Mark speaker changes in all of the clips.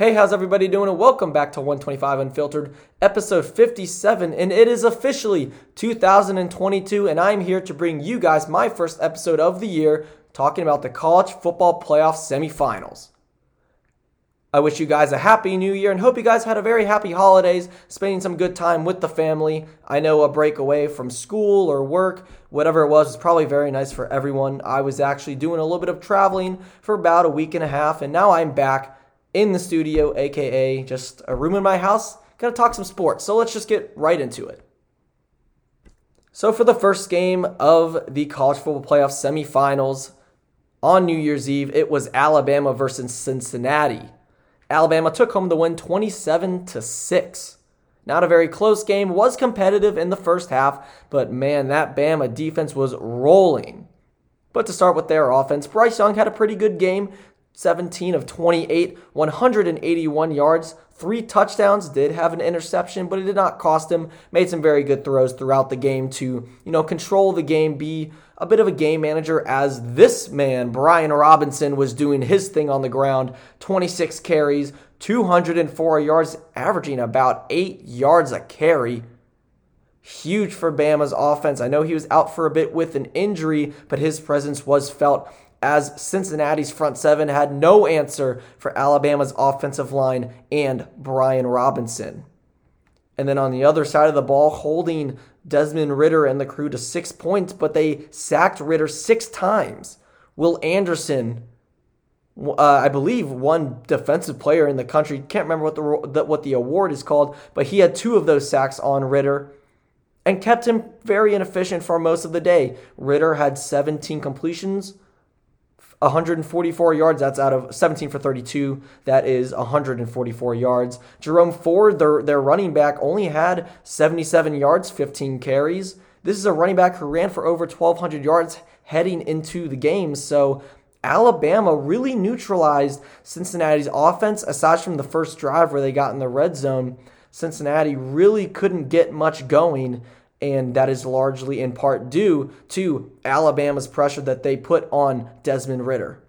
Speaker 1: Hey, how's everybody doing? And welcome back to 125 Unfiltered, episode 57. And it is officially 2022, and I'm here to bring you guys my first episode of the year talking about the college football playoff semifinals. I wish you guys a happy new year and hope you guys had a very happy holidays, spending some good time with the family. I know a break away from school or work, whatever it was, was probably very nice for everyone. I was actually doing a little bit of traveling for about a week and a half, and now I'm back in the studio, aka just a room in my house. Gonna talk some sports. So let's just get right into it. So, for the first game of the college football playoff semifinals on New Year's Eve, it was Alabama versus Cincinnati. Alabama took home the win 27 to 6. Not a very close game, was competitive in the first half, but man, that Bama defense was rolling. But to start with their offense, Bryce Young had a pretty good game, 17 of 28, 181 yards, three touchdowns, did have an interception, but it did not cost him. Made some very good throws throughout the game to, you know, control the game, be a bit of a game manager as this man, Brian Robinson, was doing his thing on the ground. 26 carries, 204 yards, averaging about 8 yards a carry. Huge for Bama's offense. I know he was out for a bit with an injury, but his presence was felt as Cincinnati's front seven had no answer for Alabama's offensive line and Brian Robinson. And then on the other side of the ball, holding Desmond Ridder and the crew to six points, but they sacked Ridder six times. Will Anderson, uh, I believe, one defensive player in the country, can't remember what the what the award is called, but he had two of those sacks on Ridder and kept him very inefficient for most of the day. Ridder had 17 completions 144 yards. That's out of 17 for 32. That is 144 yards. Jerome Ford, their, their running back, only had 77 yards, 15 carries. This is a running back who ran for over 1,200 yards heading into the game. So Alabama really neutralized Cincinnati's offense, aside from the first drive where they got in the red zone. Cincinnati really couldn't get much going and that is largely in part due to Alabama's pressure that they put on Desmond Ridder.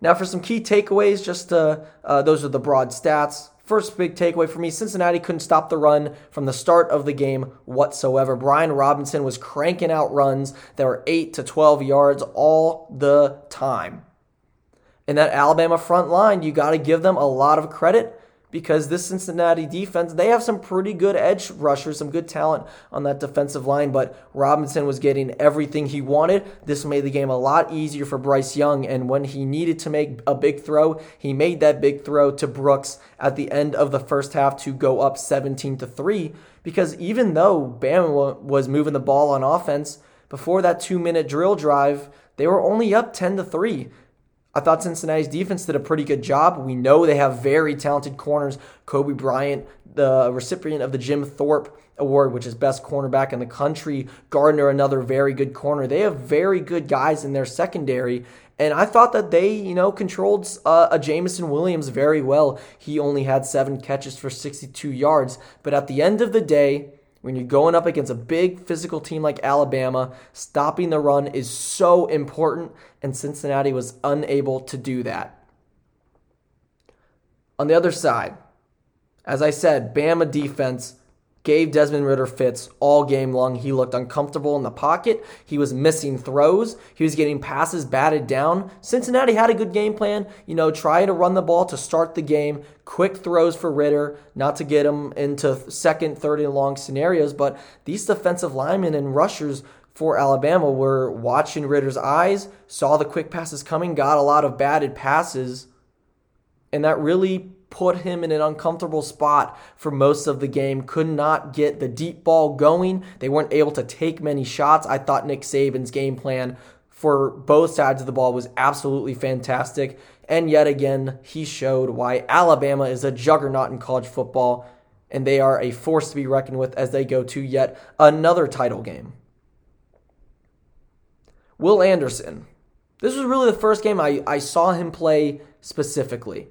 Speaker 1: Now, for some key takeaways, just uh, uh, those are the broad stats. First big takeaway for me Cincinnati couldn't stop the run from the start of the game whatsoever. Brian Robinson was cranking out runs that were 8 to 12 yards all the time. And that Alabama front line, you got to give them a lot of credit because this Cincinnati defense, they have some pretty good edge rushers, some good talent on that defensive line, but Robinson was getting everything he wanted. This made the game a lot easier for Bryce Young, and when he needed to make a big throw, he made that big throw to Brooks at the end of the first half to go up 17 to 3 because even though Bama was moving the ball on offense, before that 2-minute drill drive, they were only up 10 to 3. I thought Cincinnati's defense did a pretty good job. We know they have very talented corners. Coby Bryant, the recipient of the Jim Thorpe Award, which is best cornerback in the country. Gardner, another very good corner. They have very good guys in their secondary. And I thought that they, you know, controlled uh, a Jameson Williams very well. He only had seven catches for 62 yards. But at the end of the day, when you're going up against a big physical team like Alabama, stopping the run is so important, and Cincinnati was unable to do that. On the other side, as I said, Bama defense gave Desmond Ridder fits all game long. He looked uncomfortable in the pocket. He was missing throws. He was getting passes batted down. Cincinnati had a good game plan, you know, trying to run the ball to start the game, quick throws for Ridder, not to get him into second, third, and long scenarios. But these defensive linemen and rushers for Alabama were watching Ridder's eyes, saw the quick passes coming, got a lot of batted passes, and that really put him in an uncomfortable spot for most of the game. Could not get the deep ball going. They weren't able to take many shots. I thought Nick Saban's game plan for both sides of the ball was absolutely fantastic. And yet again, he showed why Alabama is a juggernaut in college football and they are a force to be reckoned with as they go to yet another title game. Will Anderson. This was really the first game I, I saw him play specifically.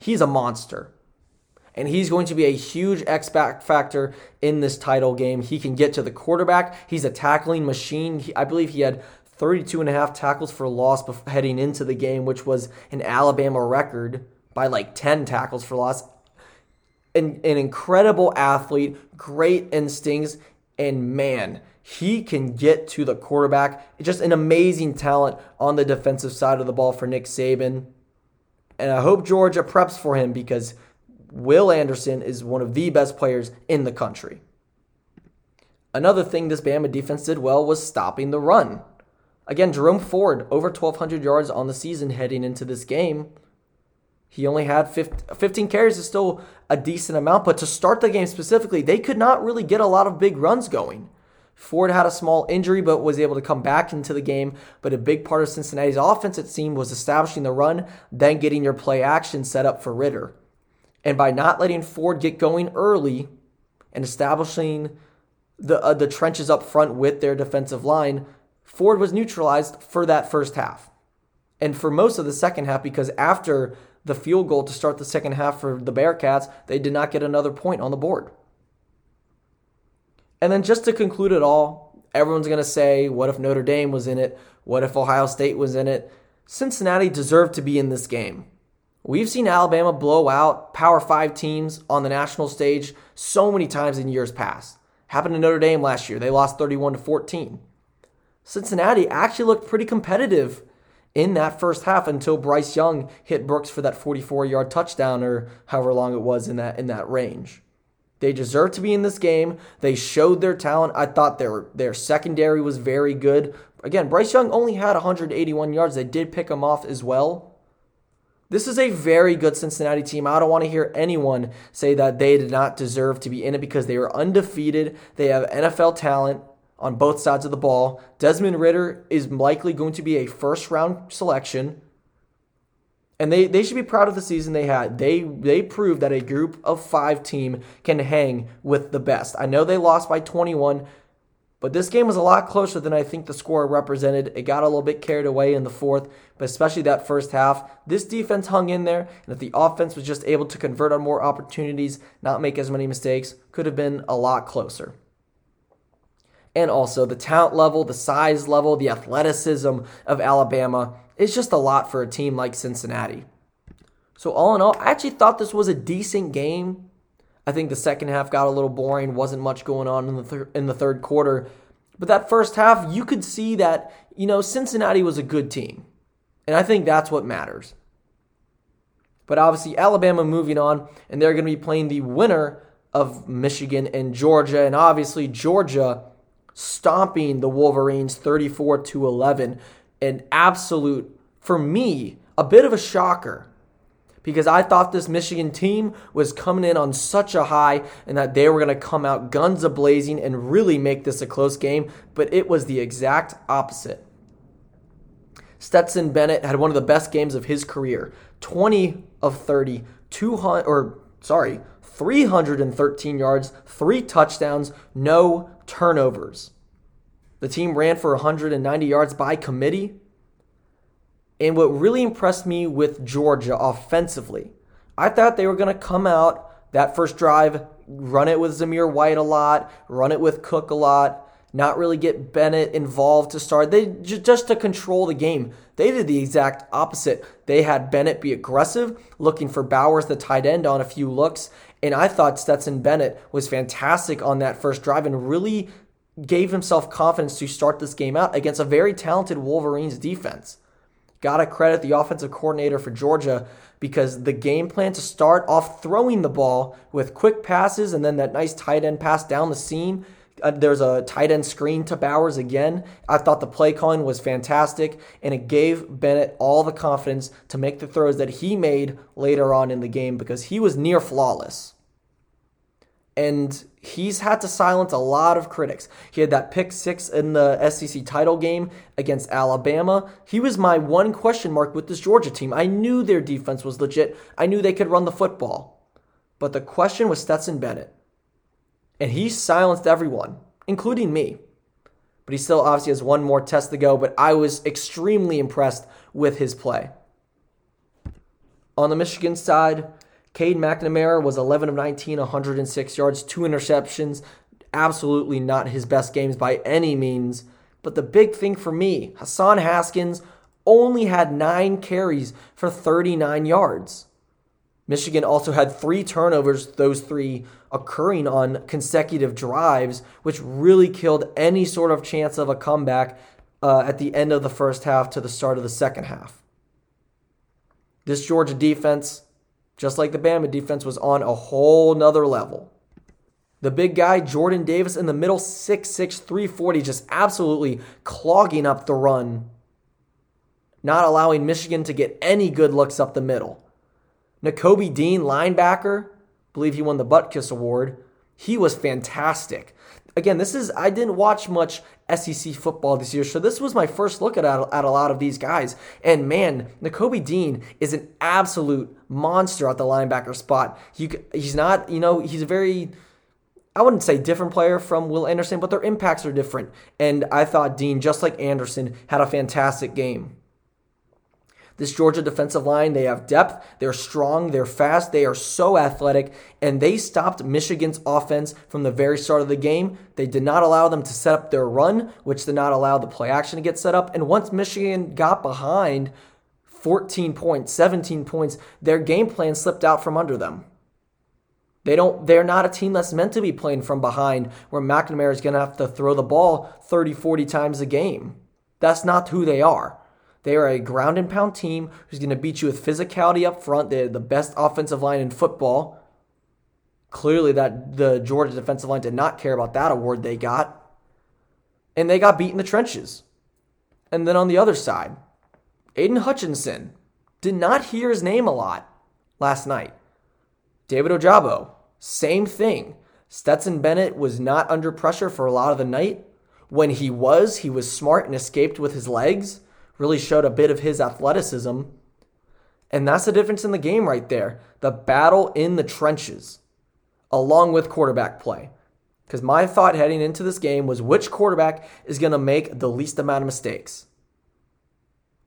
Speaker 1: He's a monster. And he's going to be a huge X factor in this title game. He can get to the quarterback. He's a tackling machine. He, I believe he had 32 and a half tackles for loss heading into the game, which was an Alabama record by like 10 tackles for loss. An, an incredible athlete, great instincts, and man, he can get to the quarterback. Just an amazing talent on the defensive side of the ball for Nick Saban. And I hope Georgia preps for him because Will Anderson is one of the best players in the country. Another thing this Bama defense did well was stopping the run. Again, Jerome Ford, over 1,200 yards on the season heading into this game. He only had 15 carries, is still a decent amount, but to start the game specifically, they could not really get a lot of big runs going. Ford had a small injury, but was able to come back into the game. But a big part of Cincinnati's offense, it seemed, was establishing the run, then getting your play action set up for Ridder. And by not letting Ford get going early and establishing the uh, the trenches up front with their defensive line, Ford was neutralized for that first half. And for most of the second half, because after the field goal to start the second half for the Bearcats, they did not get another point on the board. And then just to conclude it all, everyone's going to say, what if Notre Dame was in it? What if Ohio State was in it? Cincinnati deserved to be in this game. We've seen Alabama blow out Power 5 teams on the national stage so many times in years past. Happened to Notre Dame last year. They lost 31 to 14. Cincinnati actually looked pretty competitive in that first half until Bryce Young hit Brooks for that 44-yard touchdown or however long it was in that in that range. They deserve to be in this game. They showed their talent. I thought their their secondary was very good. Again, Bryce Young only had 181 yards. They did pick him off as well. This is a very good Cincinnati team. I don't want to hear anyone say that they did not deserve to be in it because they are undefeated. They have NFL talent on both sides of the ball. Desmond Ridder is likely going to be a first round selection. And they, they should be proud of the season they had. They they proved that a group of five team can hang with the best. I know they lost by 21, but this game was a lot closer than I think the score represented. It got a little bit carried away in the fourth, but especially that first half. This defense hung in there, and if the offense was just able to convert on more opportunities, not make as many mistakes, could have been a lot closer. And also, the talent level, the size level, the athleticism of Alabama is just a lot for a team like Cincinnati. So, all in all, I actually thought this was a decent game. I think the second half got a little boring. wasn't much going on in the thir- in the third quarter, but that first half, you could see that you know Cincinnati was a good team, and I think that's what matters. But obviously, Alabama moving on, and they're going to be playing the winner of Michigan and Georgia, and obviously Georgia stomping the Wolverines 34 to 11, an absolute for me a bit of a shocker because I thought this Michigan team was coming in on such a high and that they were going to come out guns a blazing and really make this a close game, but it was the exact opposite. Stetson Bennett had one of the best games of his career 20 of 30, 200, or sorry, 313 yards, three touchdowns, no turnovers. The team ran for 190 yards by committee. And what really impressed me with Georgia offensively, I thought they were going to come out that first drive, run it with Zamir White a lot, run it with Cook a lot, not really get Bennett involved to start. They just to control the game. They did the exact opposite. They had Bennett be aggressive, looking for Bowers, the tight end, on a few looks. And I thought Stetson Bennett was fantastic on that first drive and really gave himself confidence to start this game out against a very talented Wolverines defense. Gotta credit the offensive coordinator for Georgia because the game plan to start off throwing the ball with quick passes and then that nice tight end pass down the seam. Uh, there's a tight end screen to Bowers again. I thought the play calling was fantastic, and it gave Bennett all the confidence to make the throws that he made later on in the game because he was near flawless. And he's had to silence a lot of critics. He had that pick six in the SEC title game against Alabama. He was my one question mark with this Georgia team. I knew their defense was legit, I knew they could run the football. But the question was Stetson Bennett. And he silenced everyone, including me. But he still obviously has one more test to go, but I was extremely impressed with his play. On the Michigan side, Cade McNamara was 11 of 19, 106 yards, two interceptions. Absolutely not his best games by any means. But the big thing for me, Hassan Haskins only had nine carries for 39 yards. Michigan also had three turnovers, those three occurring on consecutive drives, which really killed any sort of chance of a comeback uh, at the end of the first half to the start of the second half. This Georgia defense, just like the Bama defense, was on a whole nother level. The big guy, Jordan Davis, in the middle, 6'6, 340, just absolutely clogging up the run, not allowing Michigan to get any good looks up the middle. Nakobe Dean, linebacker, believe he won the Butkus Award. He was fantastic. Again, this is I didn't watch much SEC football this year, so this was my first look at, at a lot of these guys. And man, Nakobe Dean is an absolute monster at the linebacker spot. He, he's not, you know, he's a very I wouldn't say different player from Will Anderson, but their impacts are different. And I thought Dean, just like Anderson, had a fantastic game. This Georgia defensive line, they have depth, they're strong, they're fast, they are so athletic, and they stopped Michigan's offense from the very start of the game. They did not allow them to set up their run, which did not allow the play action to get set up. And once Michigan got behind 14 points, 17 points, their game plan slipped out from under them. They don't they're not a team that's meant to be playing from behind where McNamara is going to have to throw the ball 30, 40 times a game. That's not who they are. They are a ground and pound team who's going to beat you with physicality up front. They're the best offensive line in football. Clearly, that the Georgia defensive line did not care about that award they got. And they got beat in the trenches. And then on the other side, Aidan Hutchinson did not hear his name a lot last night. David Ojabo, same thing. Stetson Bennett was not under pressure for a lot of the night. When he was, he was smart and escaped with his legs really showed a bit of his athleticism. And that's the difference in the game right there. The battle in the trenches, along with quarterback play. Because my thought heading into this game was which quarterback is going to make the least amount of mistakes?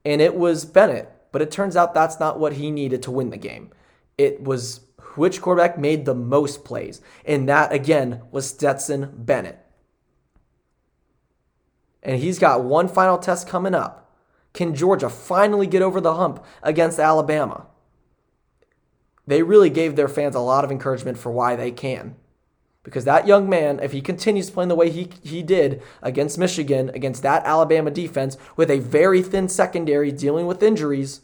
Speaker 1: And it was Bennett, but it turns out that's not what he needed to win the game. It was which quarterback made the most plays. And that, again, was Stetson Bennett. And he's got one final test coming up can Georgia finally get over the hump against Alabama? They really gave their fans a lot of encouragement for why they can. Because that young man, if he continues playing the way he, he did against Michigan, against that Alabama defense, with a very thin secondary dealing with injuries,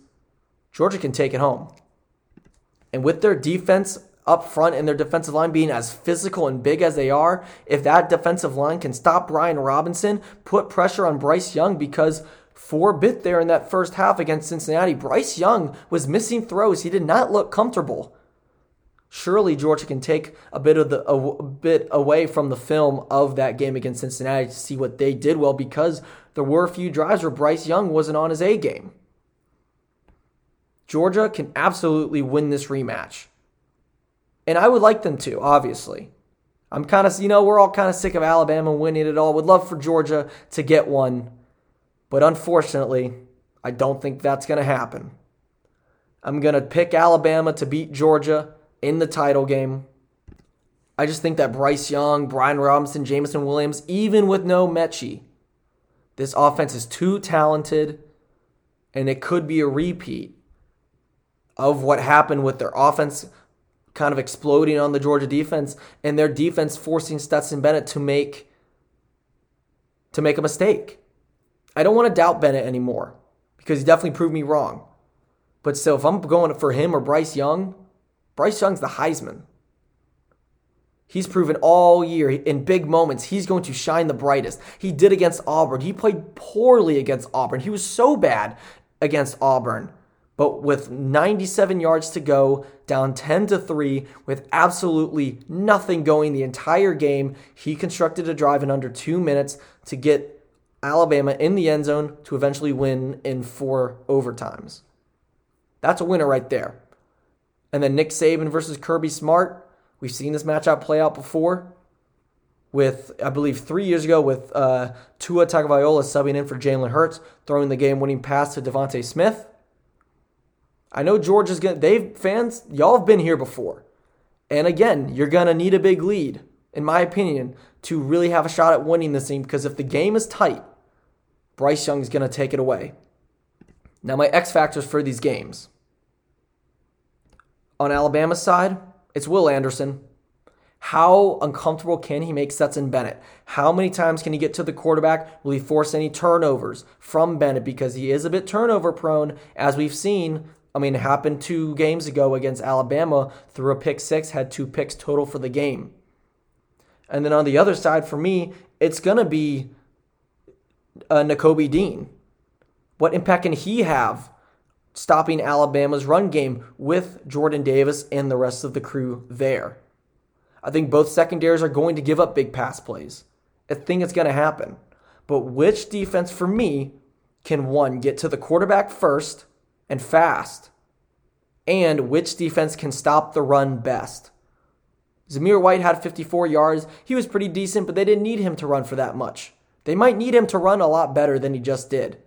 Speaker 1: Georgia can take it home. And with their defense up front and their defensive line being as physical and big as they are, if that defensive line can stop Brian Robinson, put pressure on Bryce Young because for a bit there in that first half against Cincinnati, Bryce Young was missing throws. He did not look comfortable. Surely Georgia can take a bit of the a, a bit away from the film of that game against Cincinnati to see what they did well because there were a few drives where Bryce Young wasn't on his A game. Georgia can absolutely win this rematch. And I would like them to, obviously. I'm kind of, you know, we're all kind of sick of Alabama winning it all. Would love for Georgia to get one. But unfortunately, I don't think that's going to happen. I'm going to pick Alabama to beat Georgia in the title game. I just think that Bryce Young, Brian Robinson, Jameson Williams, even with no Metchie, this offense is too talented and it could be a repeat of what happened with their offense kind of exploding on the Georgia defense and their defense forcing Stetson Bennett to make to make a mistake. I don't want to doubt Bennett anymore because he definitely proved me wrong. But still, if I'm going for him or Bryce Young, Bryce Young's the Heisman. He's proven all year in big moments he's going to shine the brightest. He did against Auburn. He played poorly against Auburn. He was so bad against Auburn. But with 97 yards to go, down 10 to 3, with absolutely nothing going the entire game, he constructed a drive in under two minutes to get Alabama in the end zone to eventually win in four overtimes. That's a winner right there. And then Nick Saban versus Kirby Smart. We've seen this matchup play out before. With I believe three years ago, with uh, Tua Tagovailoa subbing in for Jalen Hurts, throwing the game-winning pass to DeVonta Smith. I know Georgia's gonna. They've fans, y'all have been here before, and again, you're gonna need a big lead, in my opinion, to really have a shot at winning this thing. Because if the game is tight, Bryce Young is going to take it away. Now, my X factors for these games. On Alabama's side, it's Will Anderson. How uncomfortable can he make Stetson Bennett? How many times can he get to the quarterback? Will he force any turnovers from Bennett because he is a bit turnover prone, as we've seen? I mean, it happened two games ago against Alabama, threw a pick six, had two picks total for the game. And then on the other side, for me, it's going to be uh, Nakobe Dean. What impact can he have stopping Alabama's run game with Jordan Davis and the rest of the crew there? I think both secondaries are going to give up big pass plays. I think it's going to happen. But which defense for me can one get to the quarterback first and fast? And which defense can stop the run best? Zamir White had 54 yards. He was pretty decent, but they didn't need him to run for that much. They might need him to run a lot better than he just did.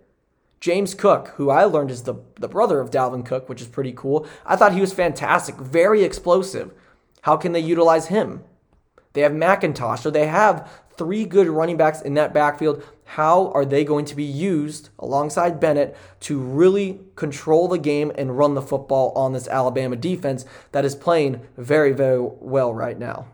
Speaker 1: James Cook, who I learned is the, the brother of Dalvin Cook, which is pretty cool. I thought he was fantastic, very explosive. How can they utilize him? They have McIntosh, so they have three good running backs in that backfield. How are they going to be used alongside Bennett to really control the game and run the football on this Alabama defense that is playing very, very well right now?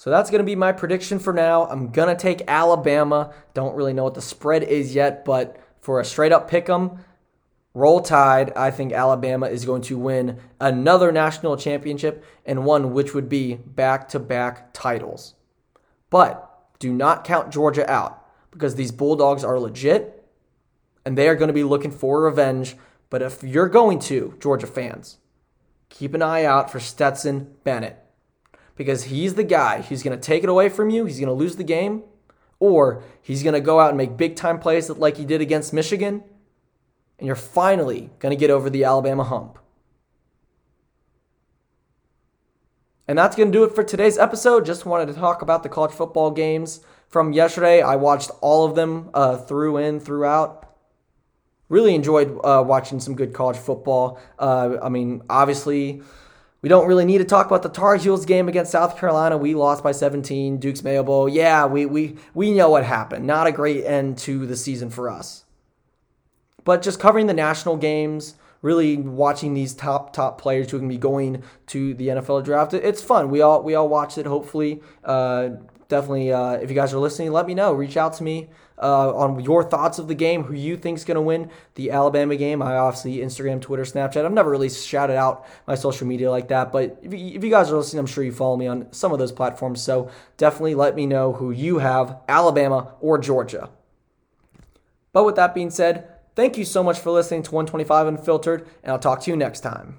Speaker 1: So that's going to be my prediction for now. I'm going to take Alabama. Don't really know what the spread is yet, but for a straight up pick 'em, Roll Tide, I think Alabama is going to win another national championship and one which would be back to back titles. But do not count Georgia out because these Bulldogs are legit and they are going to be looking for revenge. But if you're going to, Georgia fans, keep an eye out for Stetson Bennett because he's the guy who's going to take it away from you, he's going to lose the game, or he's going to go out and make big time plays like he did against Michigan and you're finally going to get over the Alabama hump. And that's going to do it for today's episode. Just wanted to talk about the college football games from yesterday. I watched all of them uh, through in, throughout. Really enjoyed uh, watching some good college football. Uh, I mean, obviously, we don't really need to talk about the Tar Heels game against South Carolina. We lost by 17, Duke's Mayo Bowl. Yeah, we, we, we know what happened. Not a great end to the season for us. But just covering the national games, really watching these top top players who can be going to the NFL draft, it's fun. We all we all watched it. Hopefully, uh, definitely. Uh, if you guys are listening, let me know. Reach out to me. Uh, on your thoughts of the game, who you think's going to win the Alabama game. I obviously Instagram, Twitter, Snapchat. I've never really shouted out my social media like that, but if you, if you guys are listening, I'm sure you follow me on some of those platforms. So definitely let me know who you have, Alabama or Georgia. But with that being said, Thank you so much for listening to 125 Unfiltered, and I'll talk to you next time.